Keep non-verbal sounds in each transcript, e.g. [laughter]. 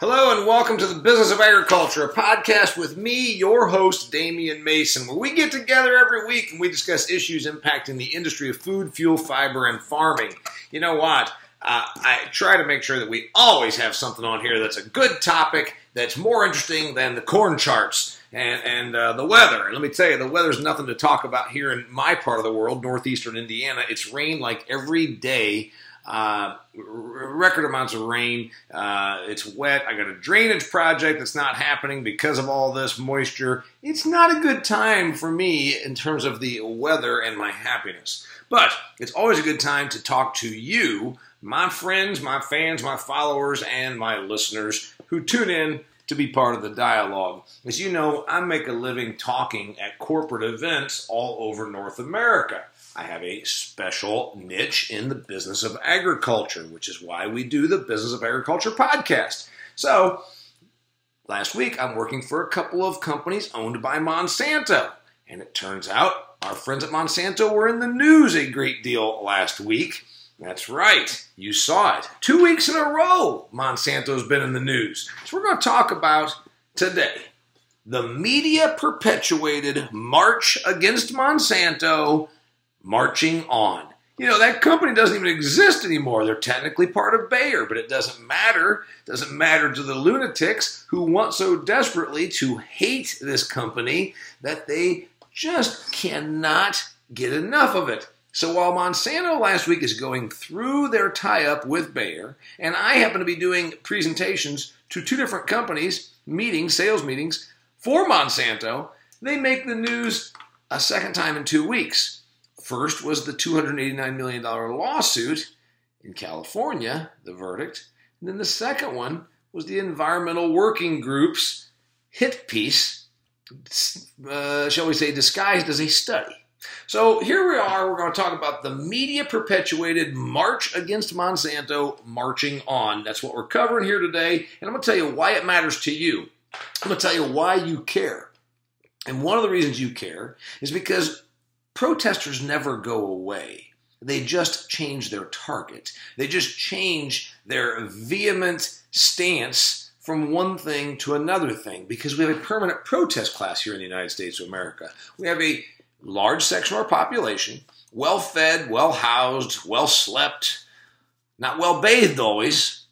Hello and welcome to the Business of Agriculture, a podcast with me, your host, Damian Mason, where we get together every week and we discuss issues impacting the industry of food, fuel, fiber, and farming. You know what? Uh, I try to make sure that we always have something on here that's a good topic, that's more interesting than the corn charts and, and uh, the weather. And let me tell you, the weather's nothing to talk about here in my part of the world, northeastern Indiana. It's rained like every day uh, record amounts of rain. Uh, it's wet. I got a drainage project that's not happening because of all this moisture. It's not a good time for me in terms of the weather and my happiness. But it's always a good time to talk to you, my friends, my fans, my followers, and my listeners who tune in to be part of the dialogue. As you know, I make a living talking at corporate events all over North America. I have a special niche in the business of agriculture, which is why we do the Business of Agriculture podcast. So, last week I'm working for a couple of companies owned by Monsanto. And it turns out our friends at Monsanto were in the news a great deal last week. That's right, you saw it. Two weeks in a row, Monsanto's been in the news. So, we're going to talk about today the media perpetuated march against Monsanto marching on. You know, that company doesn't even exist anymore. They're technically part of Bayer, but it doesn't matter. It doesn't matter to the lunatics who want so desperately to hate this company that they just cannot get enough of it. So while Monsanto last week is going through their tie up with Bayer, and I happen to be doing presentations to two different companies, meetings, sales meetings for Monsanto, they make the news a second time in two weeks. First was the $289 million lawsuit in California, the verdict. And then the second one was the Environmental Working Group's hit piece, uh, shall we say, disguised as a study. So here we are. We're going to talk about the media perpetuated march against Monsanto marching on. That's what we're covering here today. And I'm going to tell you why it matters to you. I'm going to tell you why you care. And one of the reasons you care is because protesters never go away. They just change their target. They just change their vehement stance from one thing to another thing because we have a permanent protest class here in the United States of America. We have a large section of our population, well fed, well housed, well slept, not well bathed always,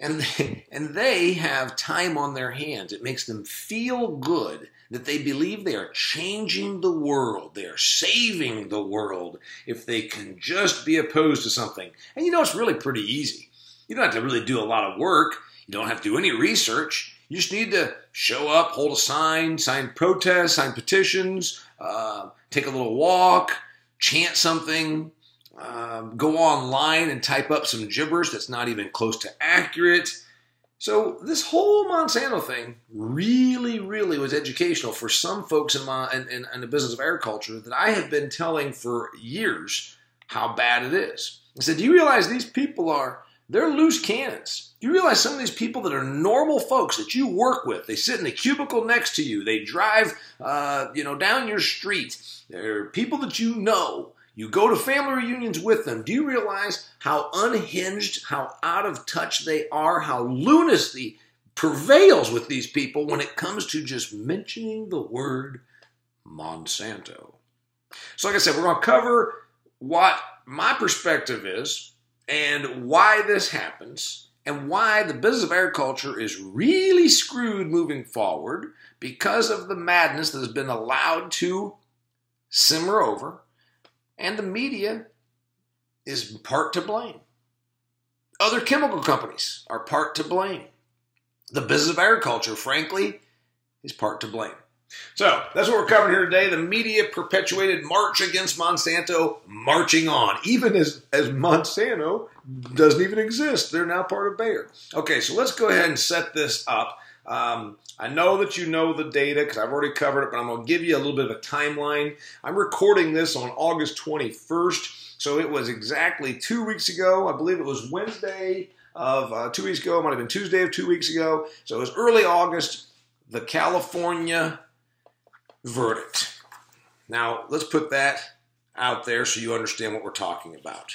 and they, [laughs] and they have time on their hands. It makes them feel good that they believe they are changing the world, they are saving the world if they can just be opposed to something. And you know, it's really pretty easy. You don't have to really do a lot of work, you don't have to do any research. You just need to show up, hold a sign, sign protests, sign petitions, uh, take a little walk, chant something, um, go online and type up some gibberish that's not even close to accurate. So this whole Monsanto thing really, really was educational for some folks in, my, in, in, in the business of agriculture that I have been telling for years how bad it is. I said, do you realize these people are, they're loose cannons. Do you realize some of these people that are normal folks that you work with, they sit in the cubicle next to you, they drive, uh, you know, down your street. They're people that you know you go to family reunions with them. Do you realize how unhinged, how out of touch they are, how lunacy prevails with these people when it comes to just mentioning the word Monsanto? So, like I said, we're going to cover what my perspective is and why this happens and why the business of agriculture is really screwed moving forward because of the madness that has been allowed to simmer over and the media is part to blame. Other chemical companies are part to blame. The business of agriculture, frankly, is part to blame. So that's what we're covering here today. The media perpetuated march against Monsanto marching on, even as, as Monsanto doesn't even exist. They're now part of Bayer. Okay, so let's go ahead and set this up. Um, I know that you know the data because I've already covered it, but I'm going to give you a little bit of a timeline. I'm recording this on August 21st, so it was exactly two weeks ago. I believe it was Wednesday of uh, two weeks ago. It might have been Tuesday of two weeks ago. So it was early August. The California verdict. Now, let's put that out there so you understand what we're talking about.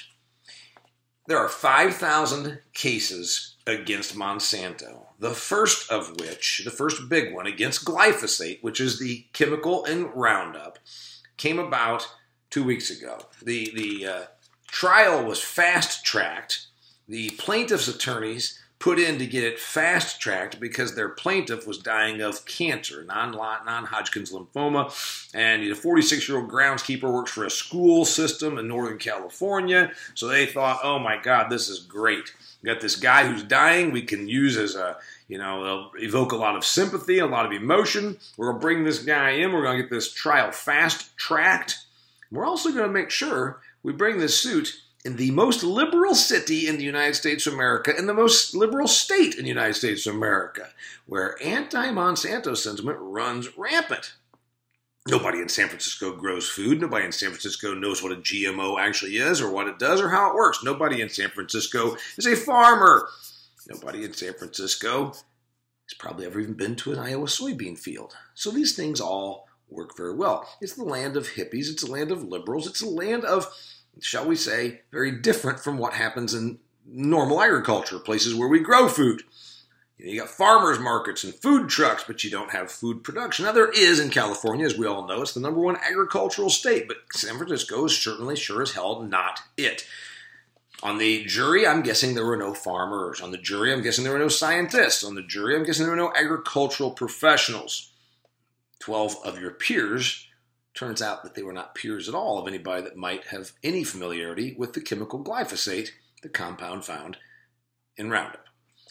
There are 5,000 cases against Monsanto. The first of which, the first big one against glyphosate, which is the chemical in Roundup, came about two weeks ago. The, the uh, trial was fast tracked. The plaintiff's attorneys put in to get it fast tracked because their plaintiff was dying of cancer, non Hodgkin's lymphoma. And a 46 year old groundskeeper works for a school system in Northern California. So they thought, oh my God, this is great. We got this guy who's dying, we can use as a you know, evoke a lot of sympathy, a lot of emotion. We're going to bring this guy in. We're going to get this trial fast tracked. We're also going to make sure we bring this suit in the most liberal city in the United States of America, in the most liberal state in the United States of America, where anti Monsanto sentiment runs rampant. Nobody in San Francisco grows food. Nobody in San Francisco knows what a GMO actually is or what it does or how it works. Nobody in San Francisco is a farmer. Nobody in San Francisco has probably ever even been to an Iowa soybean field. So these things all work very well. It's the land of hippies, it's the land of liberals, it's the land of shall we say, very different from what happens in normal agriculture, places where we grow food. You, know, you got farmers markets and food trucks, but you don't have food production. Now, there is in California, as we all know, it's the number one agricultural state, but San Francisco is certainly, sure as hell, not it. On the jury, I'm guessing there were no farmers. On the jury, I'm guessing there were no scientists. On the jury, I'm guessing there were no agricultural professionals. Twelve of your peers Turns out that they were not peers at all of anybody that might have any familiarity with the chemical glyphosate, the compound found in Roundup.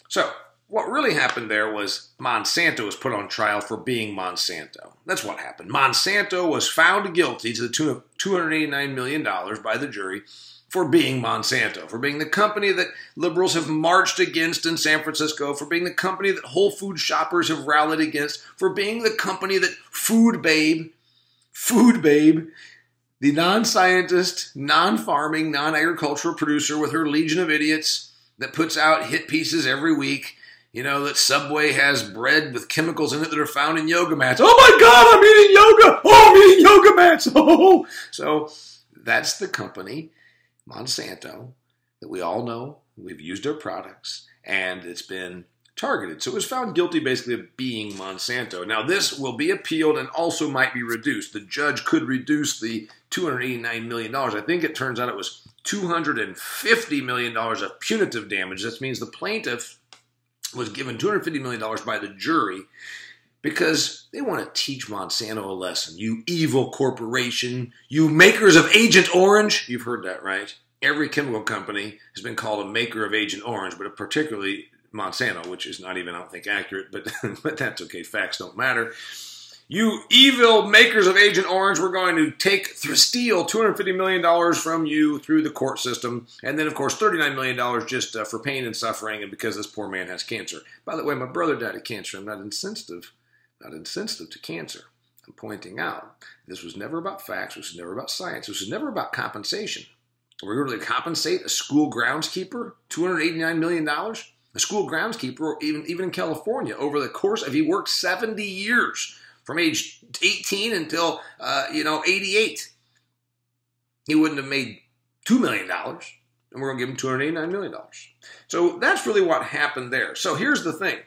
So, what really happened there was Monsanto was put on trial for being Monsanto. That's what happened. Monsanto was found guilty to the tune of $289 million by the jury for being Monsanto, for being the company that liberals have marched against in San Francisco, for being the company that Whole Food shoppers have rallied against, for being the company that Food Babe Food Babe, the non scientist, non farming, non agricultural producer with her legion of idiots that puts out hit pieces every week. You know, that Subway has bread with chemicals in it that are found in yoga mats. Oh my God, I'm eating yoga. Oh, I'm eating yoga mats. [laughs] Oh, so that's the company, Monsanto, that we all know. We've used their products, and it's been targeted. So it was found guilty basically of being Monsanto. Now, this will be appealed and also might be reduced. The judge could reduce the $289 million. I think it turns out it was $250 million of punitive damage. This means the plaintiff was given $250 million by the jury because they want to teach Monsanto a lesson. You evil corporation, you makers of Agent Orange. You've heard that, right? Every chemical company has been called a maker of Agent Orange, but particularly Monsanto, which is not even, I don't think, accurate, but, [laughs] but that's okay. Facts don't matter. You evil makers of Agent Orange, we're going to take steal $250 million from you through the court system, and then, of course, $39 million just uh, for pain and suffering, and because this poor man has cancer. By the way, my brother died of cancer. I'm not insensitive, not insensitive to cancer. I'm pointing out this was never about facts. This was never about science. This was never about compensation. We're going to compensate a school groundskeeper $289 million? A school groundskeeper, even, even in California, over the course of he worked 70 years from age 18 until, uh, you know, 88. He wouldn't have made $2 million, and we're going to give him $289 million. So that's really what happened there. So here's the thing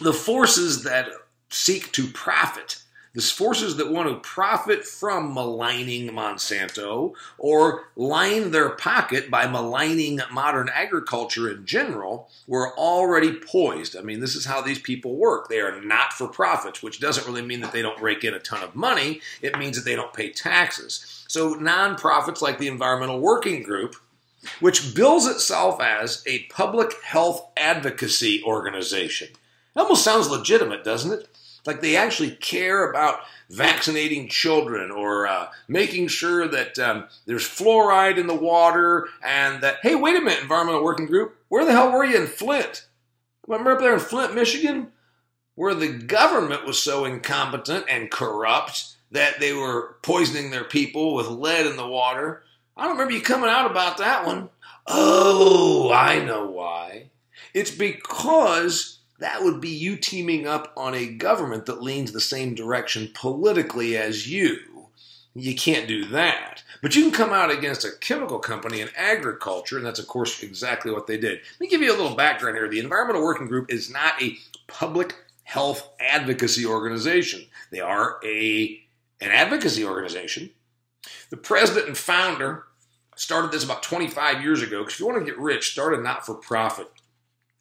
the forces that seek to profit the forces that want to profit from maligning Monsanto or line their pocket by maligning modern agriculture in general were already poised. I mean, this is how these people work. They are not for profits, which doesn't really mean that they don't rake in a ton of money. It means that they don't pay taxes. So, nonprofits like the Environmental Working Group, which bills itself as a public health advocacy organization, almost sounds legitimate, doesn't it? Like they actually care about vaccinating children or uh, making sure that um, there's fluoride in the water and that, hey, wait a minute, Environmental Working Group, where the hell were you in Flint? Remember up there in Flint, Michigan, where the government was so incompetent and corrupt that they were poisoning their people with lead in the water? I don't remember you coming out about that one. Oh, I know why. It's because that would be you teaming up on a government that leans the same direction politically as you. you can't do that. But you can come out against a chemical company in agriculture, and that's, of course, exactly what they did. Let me give you a little background here. The Environmental Working Group is not a public health advocacy organization, they are a, an advocacy organization. The president and founder started this about 25 years ago because if you want to get rich, start a not for profit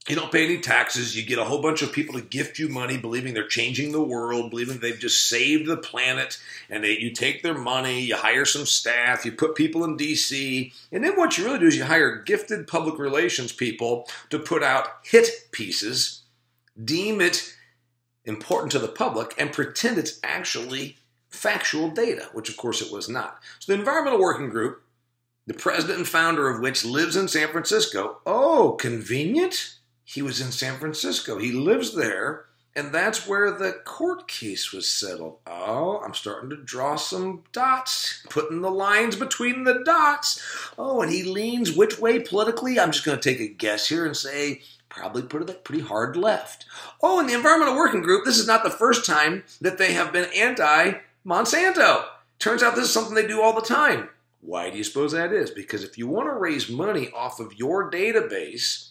you don't pay any taxes. You get a whole bunch of people to gift you money, believing they're changing the world, believing they've just saved the planet. And they, you take their money, you hire some staff, you put people in DC. And then what you really do is you hire gifted public relations people to put out hit pieces, deem it important to the public, and pretend it's actually factual data, which of course it was not. So the Environmental Working Group, the president and founder of which lives in San Francisco, oh, convenient? He was in San Francisco. He lives there, and that's where the court case was settled. Oh, I'm starting to draw some dots, putting the lines between the dots. Oh, and he leans which way politically? I'm just going to take a guess here and say probably pretty, pretty hard left. Oh, and the Environmental Working Group, this is not the first time that they have been anti Monsanto. Turns out this is something they do all the time. Why do you suppose that is? Because if you want to raise money off of your database,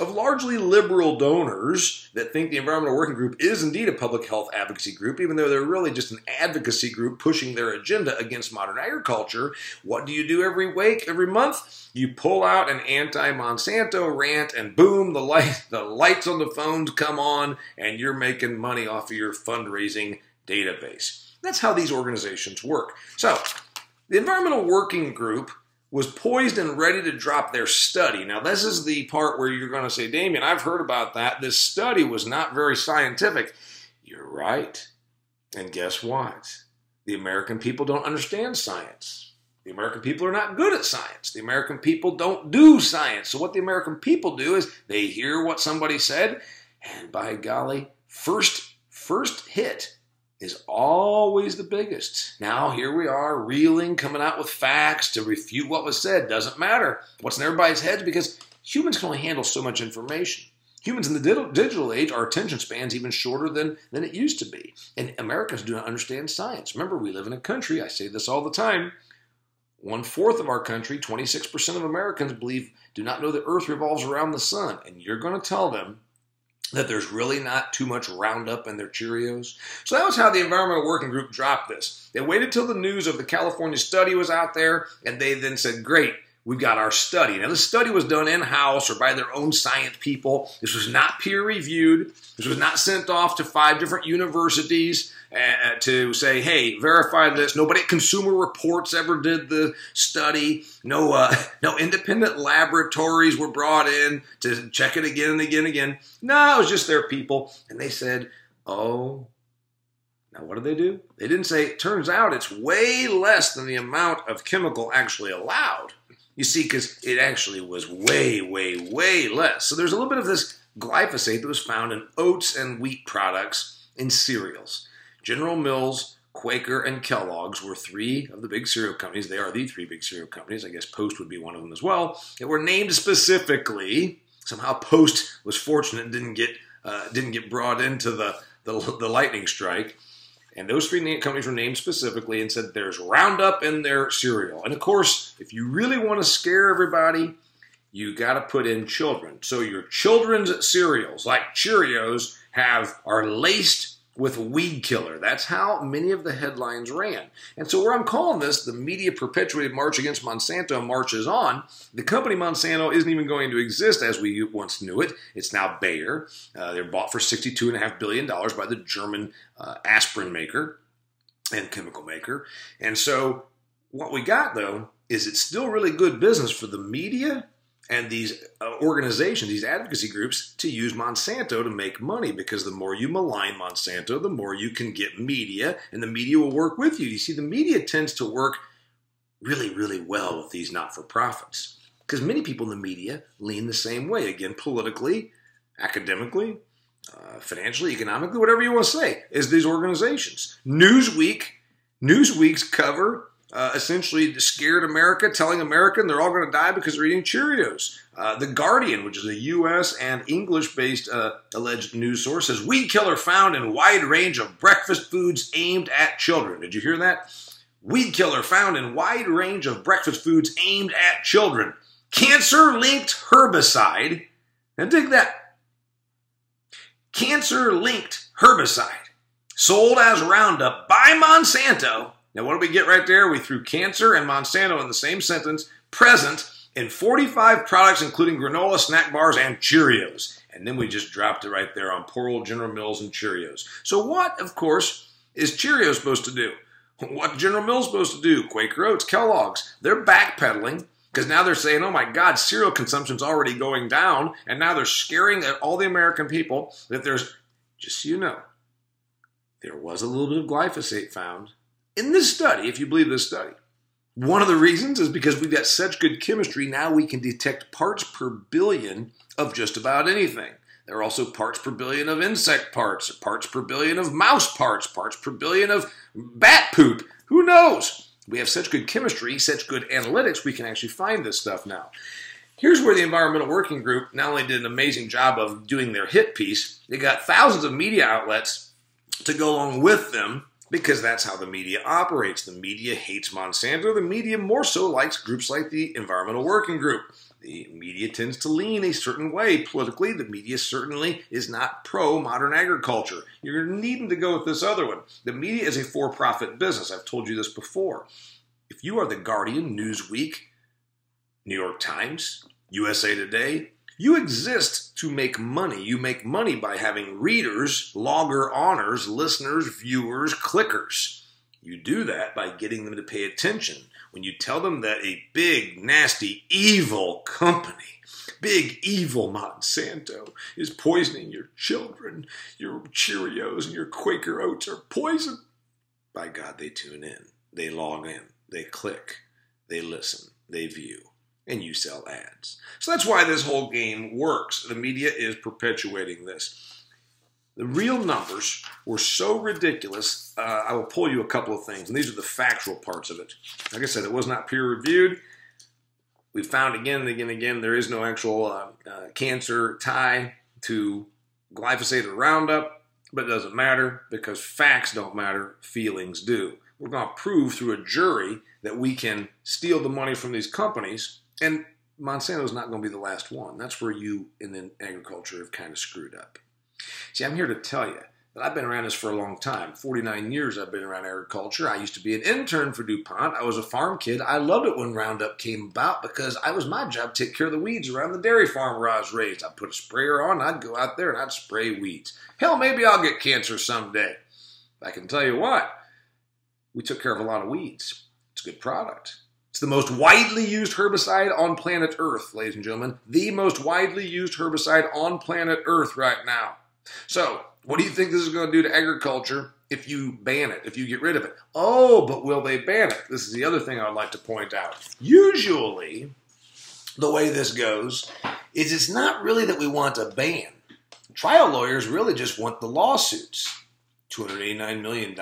of largely liberal donors that think the Environmental Working Group is indeed a public health advocacy group, even though they're really just an advocacy group pushing their agenda against modern agriculture. What do you do every week, every month? You pull out an anti-Monsanto rant, and boom, the light, [laughs] the lights on the phones come on, and you're making money off of your fundraising database. That's how these organizations work. So, the Environmental Working Group was poised and ready to drop their study. Now, this is the part where you're going to say, Damian, I've heard about that. This study was not very scientific. You're right. And guess what? The American people don't understand science. The American people are not good at science. The American people don't do science. So, what the American people do is they hear what somebody said, and by golly, first first hit is always the biggest. Now, here we are reeling, coming out with facts to refute what was said. Doesn't matter what's in everybody's heads because humans can only handle so much information. Humans in the digital age, our attention span's even shorter than, than it used to be. And Americans do not understand science. Remember, we live in a country, I say this all the time. One fourth of our country, 26% of Americans believe, do not know the earth revolves around the sun. And you're going to tell them that there's really not too much Roundup in their Cheerios. So that was how the Environmental Working Group dropped this. They waited till the news of the California study was out there, and they then said, Great, we've got our study. Now, this study was done in house or by their own science people. This was not peer reviewed. This was not sent off to five different universities uh, to say, hey, verify this. Nobody at Consumer Reports ever did the study. No, uh, [laughs] no independent laboratories were brought in to check it again and again and again. No, it was just their people. And they said, oh, now, what did they do? They didn't say, it turns out it's way less than the amount of chemical actually allowed. You see, because it actually was way, way, way less. So there's a little bit of this glyphosate that was found in oats and wheat products in cereals. General Mills, Quaker, and Kellogg's were three of the big cereal companies. They are the three big cereal companies. I guess Post would be one of them as well. That were named specifically. Somehow Post was fortunate and didn't get uh, didn't get brought into the, the the lightning strike. And those three companies were named specifically and said there's Roundup in their cereal. And of course, if you really want to scare everybody, you got to put in children. So your children's cereals, like Cheerios, have are laced with weed killer. That's how many of the headlines ran. And so, where I'm calling this the media perpetuated march against Monsanto marches on, the company Monsanto isn't even going to exist as we once knew it. It's now Bayer. Uh, they're bought for $62.5 billion by the German uh, aspirin maker and chemical maker. And so, what we got though is it's still really good business for the media and these uh, organizations, these advocacy groups, to use Monsanto to make money because the more you malign Monsanto, the more you can get media, and the media will work with you. You see, the media tends to work really, really well with these not for profits because many people in the media lean the same way, again, politically, academically, uh, financially, economically, whatever you want to say, as these organizations. Newsweek, Newsweek's cover uh, essentially scared America, telling America they're all going to die because they're eating Cheerios. Uh, the Guardian, which is a U.S. and English-based uh, alleged news source, says weed killer found in wide range of breakfast foods aimed at children. Did you hear that? Weed killer found in wide range of breakfast foods aimed at children. Cancer linked herbicide. Now dig that. Cancer linked herbicide sold as Roundup by Monsanto. Now, what do we get right there? We threw cancer and Monsanto in the same sentence, present in 45 products, including granola, snack bars, and Cheerios. And then we just dropped it right there on poor old General Mills and Cheerios. So, what, of course, is Cheerios supposed to do? [laughs] What General Mills supposed to do? Quaker Oats, Kellogg's, they're backpedaling because now they're saying, oh my God, cereal consumption's already going down. And now they're scaring all the American people that there's, just so you know, there was a little bit of glyphosate found in this study, if you believe this study. One of the reasons is because we've got such good chemistry, now we can detect parts per billion of just about anything. There are also parts per billion of insect parts, parts per billion of mouse parts, parts per billion of bat poop. Who knows? We have such good chemistry, such good analytics, we can actually find this stuff now. Here's where the Environmental Working Group not only did an amazing job of doing their hit piece, they got thousands of media outlets to go along with them because that's how the media operates. The media hates Monsanto. The media more so likes groups like the Environmental Working Group. The media tends to lean a certain way politically. The media certainly is not pro modern agriculture. You're needing to go with this other one. The media is a for profit business. I've told you this before. If you are the Guardian, Newsweek, New York Times, USA Today, you exist to make money. You make money by having readers, logger honors, listeners, viewers, clickers. You do that by getting them to pay attention. When you tell them that a big, nasty, evil company, big, evil Monsanto, is poisoning your children, your Cheerios and your Quaker Oats are poison, by God, they tune in. They log in. They click. They listen. They view and you sell ads. So that's why this whole game works. The media is perpetuating this. The real numbers were so ridiculous. Uh, I will pull you a couple of things, and these are the factual parts of it. Like I said, it was not peer reviewed. We found again and again and again there is no actual uh, uh, cancer tie to glyphosate or Roundup, but it doesn't matter because facts don't matter, feelings do. We're going to prove through a jury that we can steal the money from these companies and Monsanto's not going to be the last one. That's where you in agriculture have kind of screwed up. See, I'm here to tell you that I've been around this for a long time. 49 years I've been around agriculture. I used to be an intern for DuPont. I was a farm kid. I loved it when Roundup came about because I was my job to take care of the weeds around the dairy farm where I was raised. I'd put a sprayer on, I'd go out there and I'd spray weeds. Hell, maybe I'll get cancer someday. I can tell you what, we took care of a lot of weeds. It's a good product. It's the most widely used herbicide on planet Earth, ladies and gentlemen. The most widely used herbicide on planet Earth right now. So, what do you think this is going to do to agriculture if you ban it, if you get rid of it? Oh, but will they ban it? This is the other thing I would like to point out. Usually, the way this goes is it's not really that we want a ban. Trial lawyers really just want the lawsuits. $289 million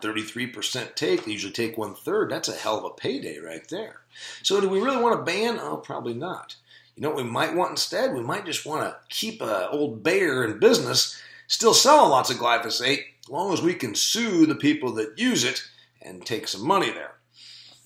33% take. They usually take one third. That's a hell of a payday right there. So, do we really want to ban? Oh, probably not. You know what we might want instead? We might just want to keep an old Bayer in business, still selling lots of glyphosate, as long as we can sue the people that use it and take some money there.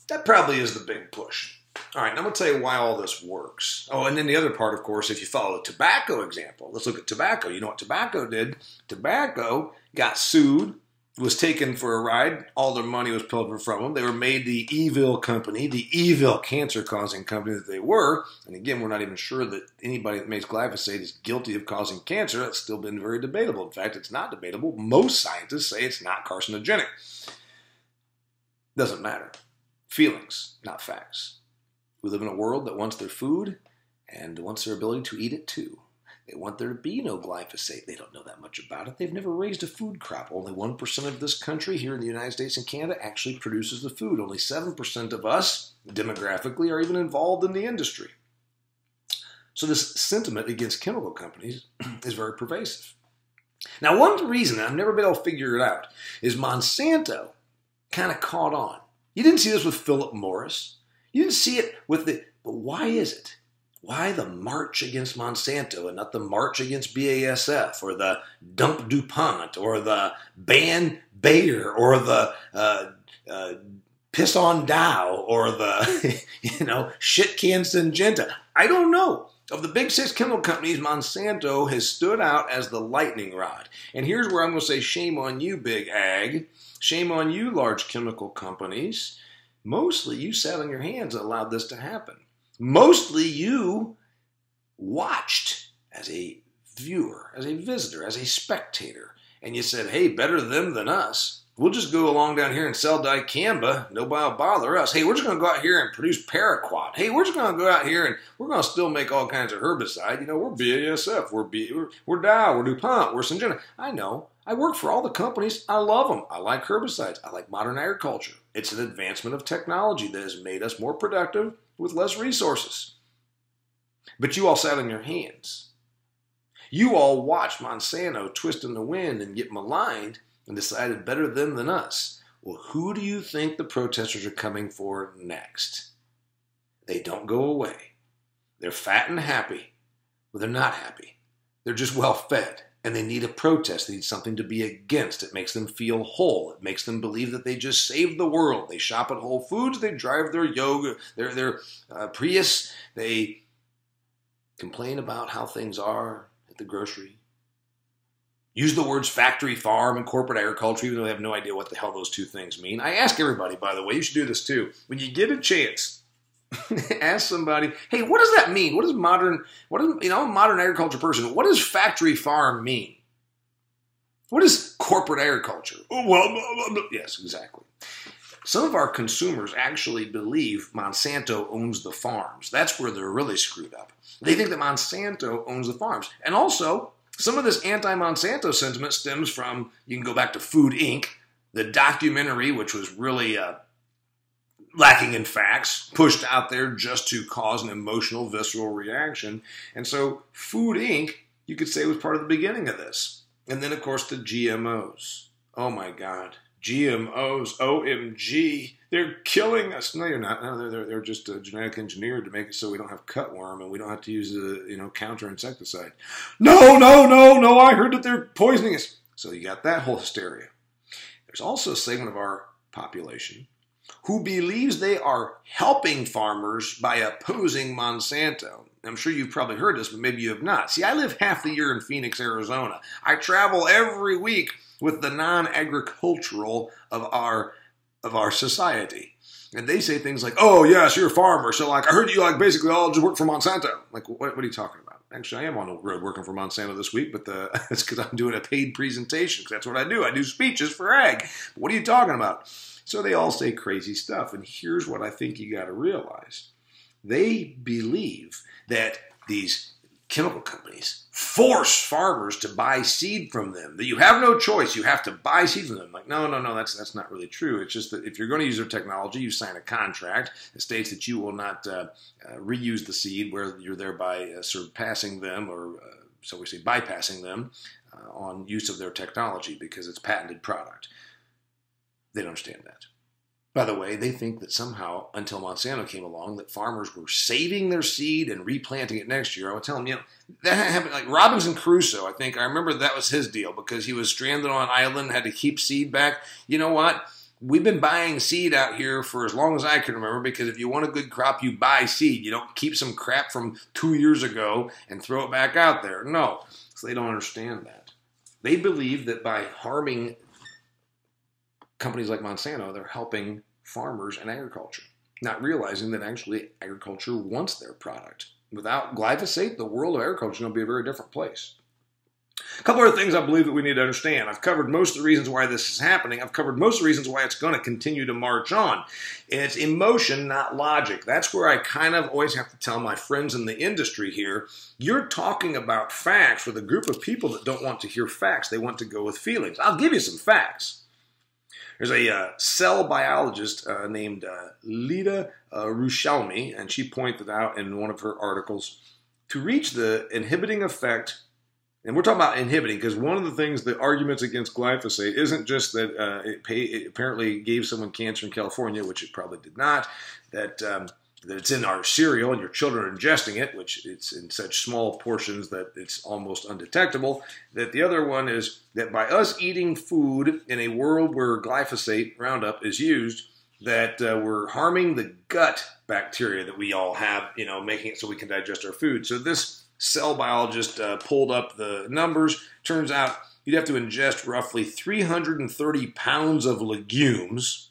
That probably is the big push. All right, now I'm going to tell you why all this works. Oh, and then the other part, of course, if you follow the tobacco example, let's look at tobacco. You know what tobacco did? Tobacco got sued was taken for a ride. All their money was pilfered from them. They were made the evil company, the evil cancer causing company that they were. And again, we're not even sure that anybody that makes glyphosate is guilty of causing cancer. That's still been very debatable. In fact, it's not debatable. Most scientists say it's not carcinogenic. Doesn't matter. Feelings, not facts. We live in a world that wants their food and wants their ability to eat it too. They want there to be no glyphosate. They don't know that much about it. They've never raised a food crop. Only 1% of this country here in the United States and Canada actually produces the food. Only 7% of us, demographically, are even involved in the industry. So, this sentiment against chemical companies [clears throat] is very pervasive. Now, one reason I've never been able to figure it out is Monsanto kind of caught on. You didn't see this with Philip Morris. You didn't see it with the. But why is it? Why the march against Monsanto and not the march against BASF or the dump DuPont or the ban Bayer or the uh, uh, piss on Dow or the, [laughs] you know, shit can Syngenta. I don't know. Of the big six chemical companies, Monsanto has stood out as the lightning rod. And here's where I'm going to say shame on you, big ag. Shame on you, large chemical companies. Mostly you sat on your hands and allowed this to happen. Mostly you watched as a viewer, as a visitor, as a spectator, and you said, hey, better them than us. We'll just go along down here and sell dicamba. Nobody will bother us. Hey, we're just going to go out here and produce paraquat. Hey, we're just going to go out here and we're going to still make all kinds of herbicide. You know, we're BASF, we're B, we're, we're Dow, we're DuPont, we're Syngenta. I know. I work for all the companies. I love them. I like herbicides. I like modern agriculture. It's an advancement of technology that has made us more productive with less resources. But you all sat on your hands. You all watched Monsanto twist in the wind and get maligned and decided better them than us. Well, who do you think the protesters are coming for next? They don't go away. They're fat and happy, but they're not happy. They're just well fed and they need a protest. They need something to be against. It makes them feel whole. It makes them believe that they just saved the world. They shop at Whole Foods. They drive their yoga, their their uh, Prius. They complain about how things are at the grocery use the words factory farm and corporate agriculture, even though they have no idea what the hell those two things mean. I ask everybody, by the way, you should do this too. When you get a chance, [laughs] ask somebody, hey, what does that mean? What does modern, what is, you know, a modern agriculture person, what does factory farm mean? What is corporate agriculture? Oh, well, blah, blah, blah. yes, exactly. Some of our consumers actually believe Monsanto owns the farms. That's where they're really screwed up. They think that Monsanto owns the farms. And also, some of this anti Monsanto sentiment stems from, you can go back to Food Inc., the documentary, which was really uh, lacking in facts, pushed out there just to cause an emotional, visceral reaction. And so, Food Inc., you could say, was part of the beginning of this. And then, of course, the GMOs. Oh my God. GMOs, OMG, they're killing us. No, you're not. No, they're, they're just uh, genetic engineered to make it so we don't have cutworm and we don't have to use the you know counter insecticide. No, no, no, no. I heard that they're poisoning us. So you got that whole hysteria. There's also a segment of our population who believes they are helping farmers by opposing Monsanto. I'm sure you've probably heard this, but maybe you have not. See, I live half the year in Phoenix, Arizona. I travel every week with the non-agricultural of our of our society. And they say things like, "Oh, yes, you're a farmer, so like I heard you like basically all just work for Monsanto." Like, what, what are you talking about? Actually, I am on the road working for Monsanto this week, but the, [laughs] it's because I'm doing a paid presentation. Because that's what I do. I do speeches for ag. What are you talking about? So they all say crazy stuff. And here's what I think you got to realize: they believe that these chemical companies force farmers to buy seed from them. That you have no choice; you have to buy seed from them. Like, no, no, no, that's that's not really true. It's just that if you're going to use their technology, you sign a contract that states that you will not uh, uh, reuse the seed, where you're thereby uh, surpassing them, or uh, so we say, bypassing them uh, on use of their technology because it's patented product. They don't understand that. By the way, they think that somehow, until Monsanto came along, that farmers were saving their seed and replanting it next year. I would tell them, you know, that happened. Like Robinson Crusoe, I think I remember that was his deal because he was stranded on an island, had to keep seed back. You know what? We've been buying seed out here for as long as I can remember because if you want a good crop, you buy seed. You don't keep some crap from two years ago and throw it back out there. No, so they don't understand that. They believe that by harming companies like Monsanto, they're helping farmers and agriculture, not realizing that actually agriculture wants their product. Without glyphosate, the world of agriculture is going to be a very different place. A couple other things I believe that we need to understand. I've covered most of the reasons why this is happening. I've covered most of the reasons why it's going to continue to march on. And it's emotion, not logic. That's where I kind of always have to tell my friends in the industry here you're talking about facts with a group of people that don't want to hear facts. They want to go with feelings. I'll give you some facts. There's a uh, cell biologist uh, named uh, Lida uh, Rushalmi, and she pointed out in one of her articles to reach the inhibiting effect. And we're talking about inhibiting because one of the things, the arguments against glyphosate isn't just that uh, it, pay, it, apparently gave someone cancer in California, which it probably did not, that um, that it's in our cereal and your children are ingesting it, which it's in such small portions that it's almost undetectable. That the other one is that by us eating food in a world where glyphosate Roundup is used, that uh, we're harming the gut bacteria that we all have, you know, making it so we can digest our food. So this cell biologist uh, pulled up the numbers. Turns out you'd have to ingest roughly 330 pounds of legumes.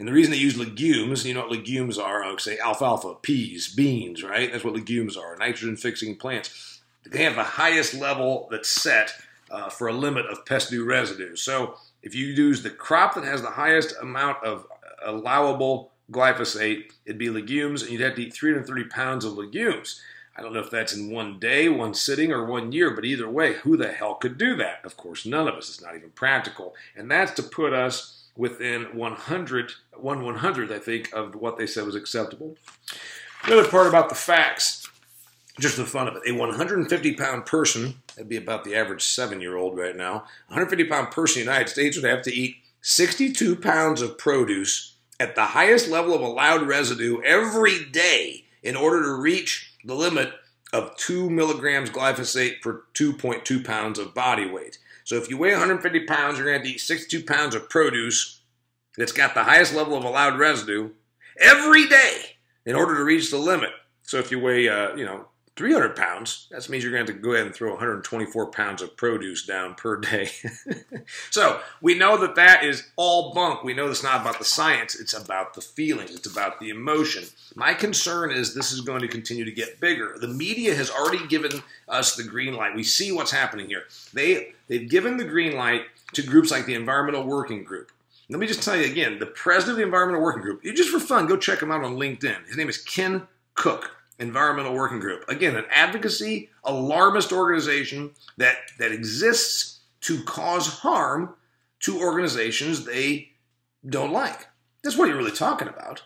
And the reason they use legumes, you know what legumes are? I say alfalfa, peas, beans, right? That's what legumes are, nitrogen fixing plants. They have the highest level that's set uh, for a limit of pest-due residue. So if you use the crop that has the highest amount of allowable glyphosate, it'd be legumes, and you'd have to eat 330 pounds of legumes. I don't know if that's in one day, one sitting, or one year, but either way, who the hell could do that? Of course, none of us. It's not even practical. And that's to put us within 100, 1 100th, I think, of what they said was acceptable. The other part about the facts, just the fun of it, a 150 pound person, that'd be about the average seven year old right now, 150 pound person in the United States would have to eat 62 pounds of produce at the highest level of allowed residue every day in order to reach the limit of 2 milligrams glyphosate per 2.2 pounds of body weight. So if you weigh 150 pounds, you're going to have to eat 62 pounds of produce that's got the highest level of allowed residue every day in order to reach the limit. So if you weigh, uh, you know, 300 pounds, that means you're going to have to go ahead and throw 124 pounds of produce down per day. [laughs] so we know that that is all bunk. We know it's not about the science, it's about the feelings, it's about the emotion. My concern is this is going to continue to get bigger. The media has already given us the green light. We see what's happening here. They, they've given the green light to groups like the Environmental Working Group. Let me just tell you again the president of the Environmental Working Group, just for fun, go check him out on LinkedIn. His name is Ken Cook. Environmental Working Group. Again, an advocacy alarmist organization that, that exists to cause harm to organizations they don't like. That's what you're really talking about.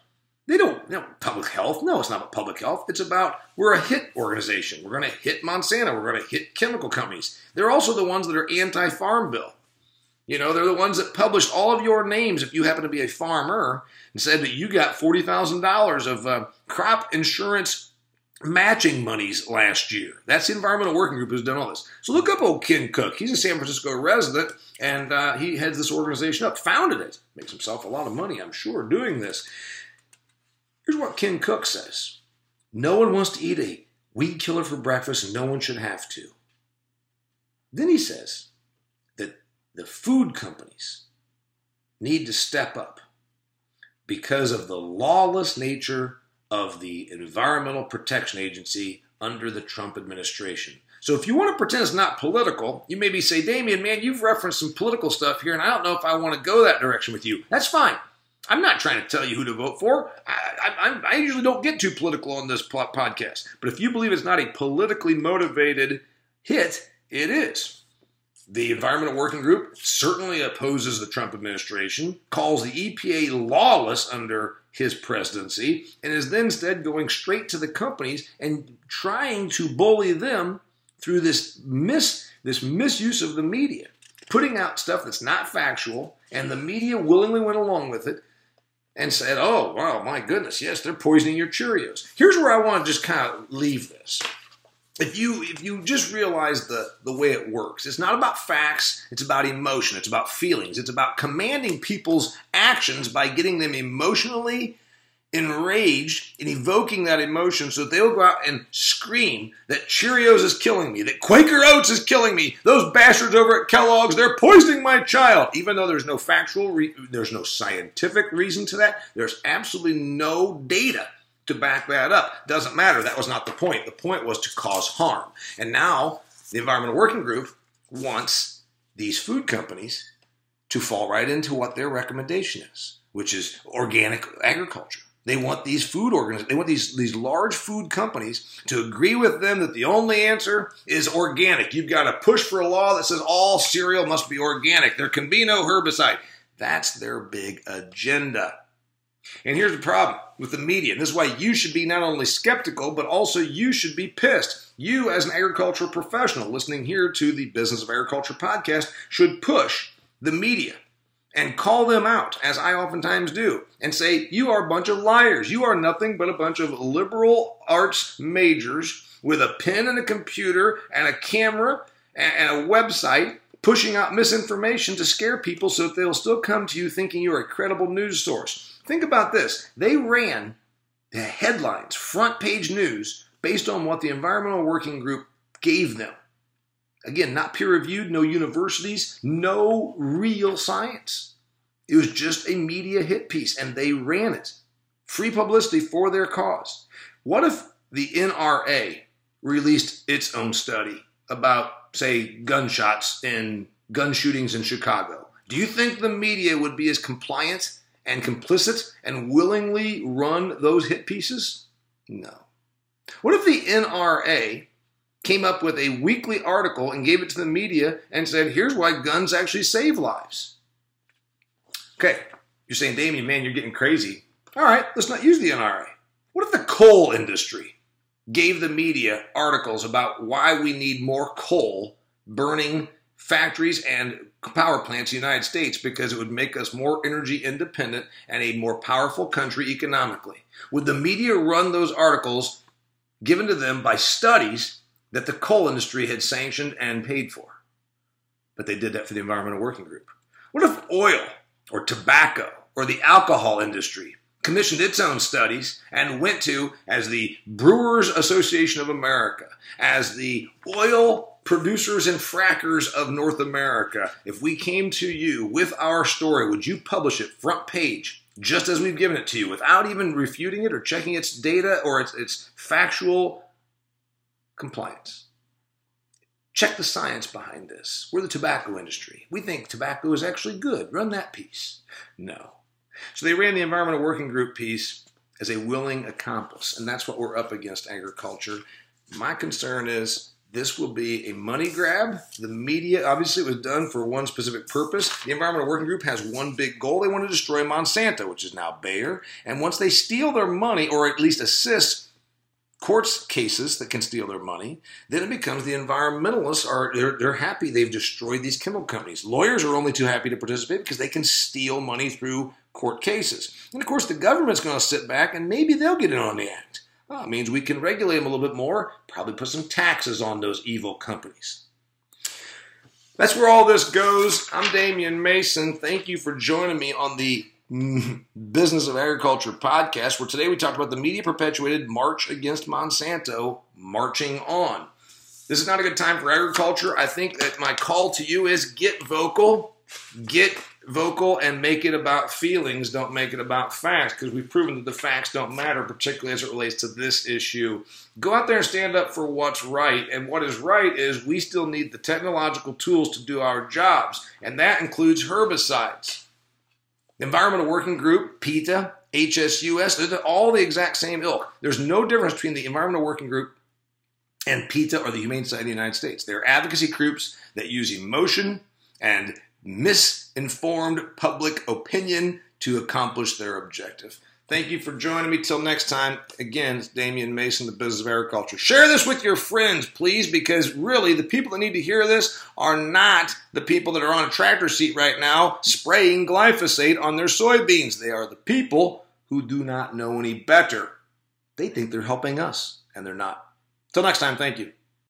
They don't, you know, public health. No, it's not about public health. It's about we're a hit organization. We're going to hit Monsanto. We're going to hit chemical companies. They're also the ones that are anti farm bill. You know, they're the ones that published all of your names if you happen to be a farmer and said that you got $40,000 of uh, crop insurance matching monies last year. That's the Environmental Working Group who's done all this. So look up old Ken Cook. He's a San Francisco resident, and uh, he heads this organization up, founded it. Makes himself a lot of money, I'm sure, doing this. Here's what Ken Cook says No one wants to eat a weed killer for breakfast, and no one should have to. Then he says that the food companies need to step up because of the lawless nature of the Environmental Protection Agency under the Trump administration. So if you want to pretend it's not political, you maybe say, Damian, man, you've referenced some political stuff here, and I don't know if I want to go that direction with you. That's fine. I'm not trying to tell you who to vote for. I, I, I usually don't get too political on this podcast. But if you believe it's not a politically motivated hit, it is. The Environmental Working Group certainly opposes the Trump administration, calls the EPA lawless under his presidency, and is then instead going straight to the companies and trying to bully them through this mis this misuse of the media, putting out stuff that's not factual, and the media willingly went along with it and said, "Oh, wow, my goodness, yes, they're poisoning your Cheerios." Here's where I want to just kind of leave this if you if you just realize the the way it works it's not about facts it's about emotion it's about feelings it's about commanding people's actions by getting them emotionally enraged and evoking that emotion so that they'll go out and scream that Cheerios is killing me, that Quaker Oats is killing me, those bastards over at Kellogg's, they're poisoning my child. Even though there's no factual, re- there's no scientific reason to that, there's absolutely no data to back that up. Doesn't matter. That was not the point. The point was to cause harm. And now the Environmental Working Group wants these food companies to fall right into what their recommendation is, which is organic agriculture. They want these food organizations, they want these, these large food companies to agree with them that the only answer is organic. You've got to push for a law that says all cereal must be organic. There can be no herbicide. That's their big agenda. And here's the problem with the media. And this is why you should be not only skeptical, but also you should be pissed. You, as an agricultural professional listening here to the Business of Agriculture podcast, should push the media and call them out, as I oftentimes do, and say, You are a bunch of liars. You are nothing but a bunch of liberal arts majors with a pen and a computer and a camera and a website pushing out misinformation to scare people so that they'll still come to you thinking you're a credible news source. Think about this. They ran the headlines, front page news, based on what the Environmental Working Group gave them. Again, not peer reviewed, no universities, no real science. It was just a media hit piece, and they ran it. Free publicity for their cause. What if the NRA released its own study about say, gunshots and gun shootings in Chicago, do you think the media would be as compliant and complicit and willingly run those hit pieces? No. What if the NRA came up with a weekly article and gave it to the media and said, here's why guns actually save lives? Okay, you're saying, Damian, man, you're getting crazy. All right, let's not use the NRA. What if the coal industry gave the media articles about why we need more coal burning factories and power plants in the United States because it would make us more energy independent and a more powerful country economically. Would the media run those articles given to them by studies that the coal industry had sanctioned and paid for? But they did that for the Environmental Working Group. What if oil or tobacco or the alcohol industry commissioned its own studies and went to as the Brewers Association of America, as the oil producers and frackers of North America. If we came to you with our story, would you publish it front page? Just as we've given it to you, without even refuting it or checking its data or its, its factual compliance. Check the science behind this. We're the tobacco industry. We think tobacco is actually good. Run that piece. No. So they ran the Environmental Working Group piece as a willing accomplice, and that's what we're up against agriculture. My concern is this will be a money grab. The media, obviously, it was done for one specific purpose. The Environmental Working Group has one big goal. They want to destroy Monsanto, which is now Bayer. And once they steal their money, or at least assist courts cases that can steal their money, then it becomes the environmentalists are they're, they're happy they've destroyed these chemical companies. Lawyers are only too happy to participate because they can steal money through court cases. And of course, the government's going to sit back and maybe they'll get in on the act. Well, it means we can regulate them a little bit more, probably put some taxes on those evil companies. That's where all this goes. I'm Damian Mason. Thank you for joining me on the [laughs] Business of Agriculture podcast, where today we talked about the media perpetuated march against Monsanto marching on. This is not a good time for agriculture. I think that my call to you is get vocal, get vocal and make it about feelings, don't make it about facts, because we've proven that the facts don't matter, particularly as it relates to this issue. Go out there and stand up for what's right. And what is right is we still need the technological tools to do our jobs, and that includes herbicides. The Environmental Working Group, PETA, HSUS, they're all the exact same ilk. There's no difference between the Environmental Working Group and PETA or the Humane Society of the United States. They're advocacy groups that use emotion and misinformed public opinion to accomplish their objective. Thank you for joining me. Till next time, again, it's Damian Mason, the Business of Agriculture. Share this with your friends, please, because really the people that need to hear this are not the people that are on a tractor seat right now spraying glyphosate on their soybeans. They are the people who do not know any better. They think they're helping us, and they're not. Till next time, thank you.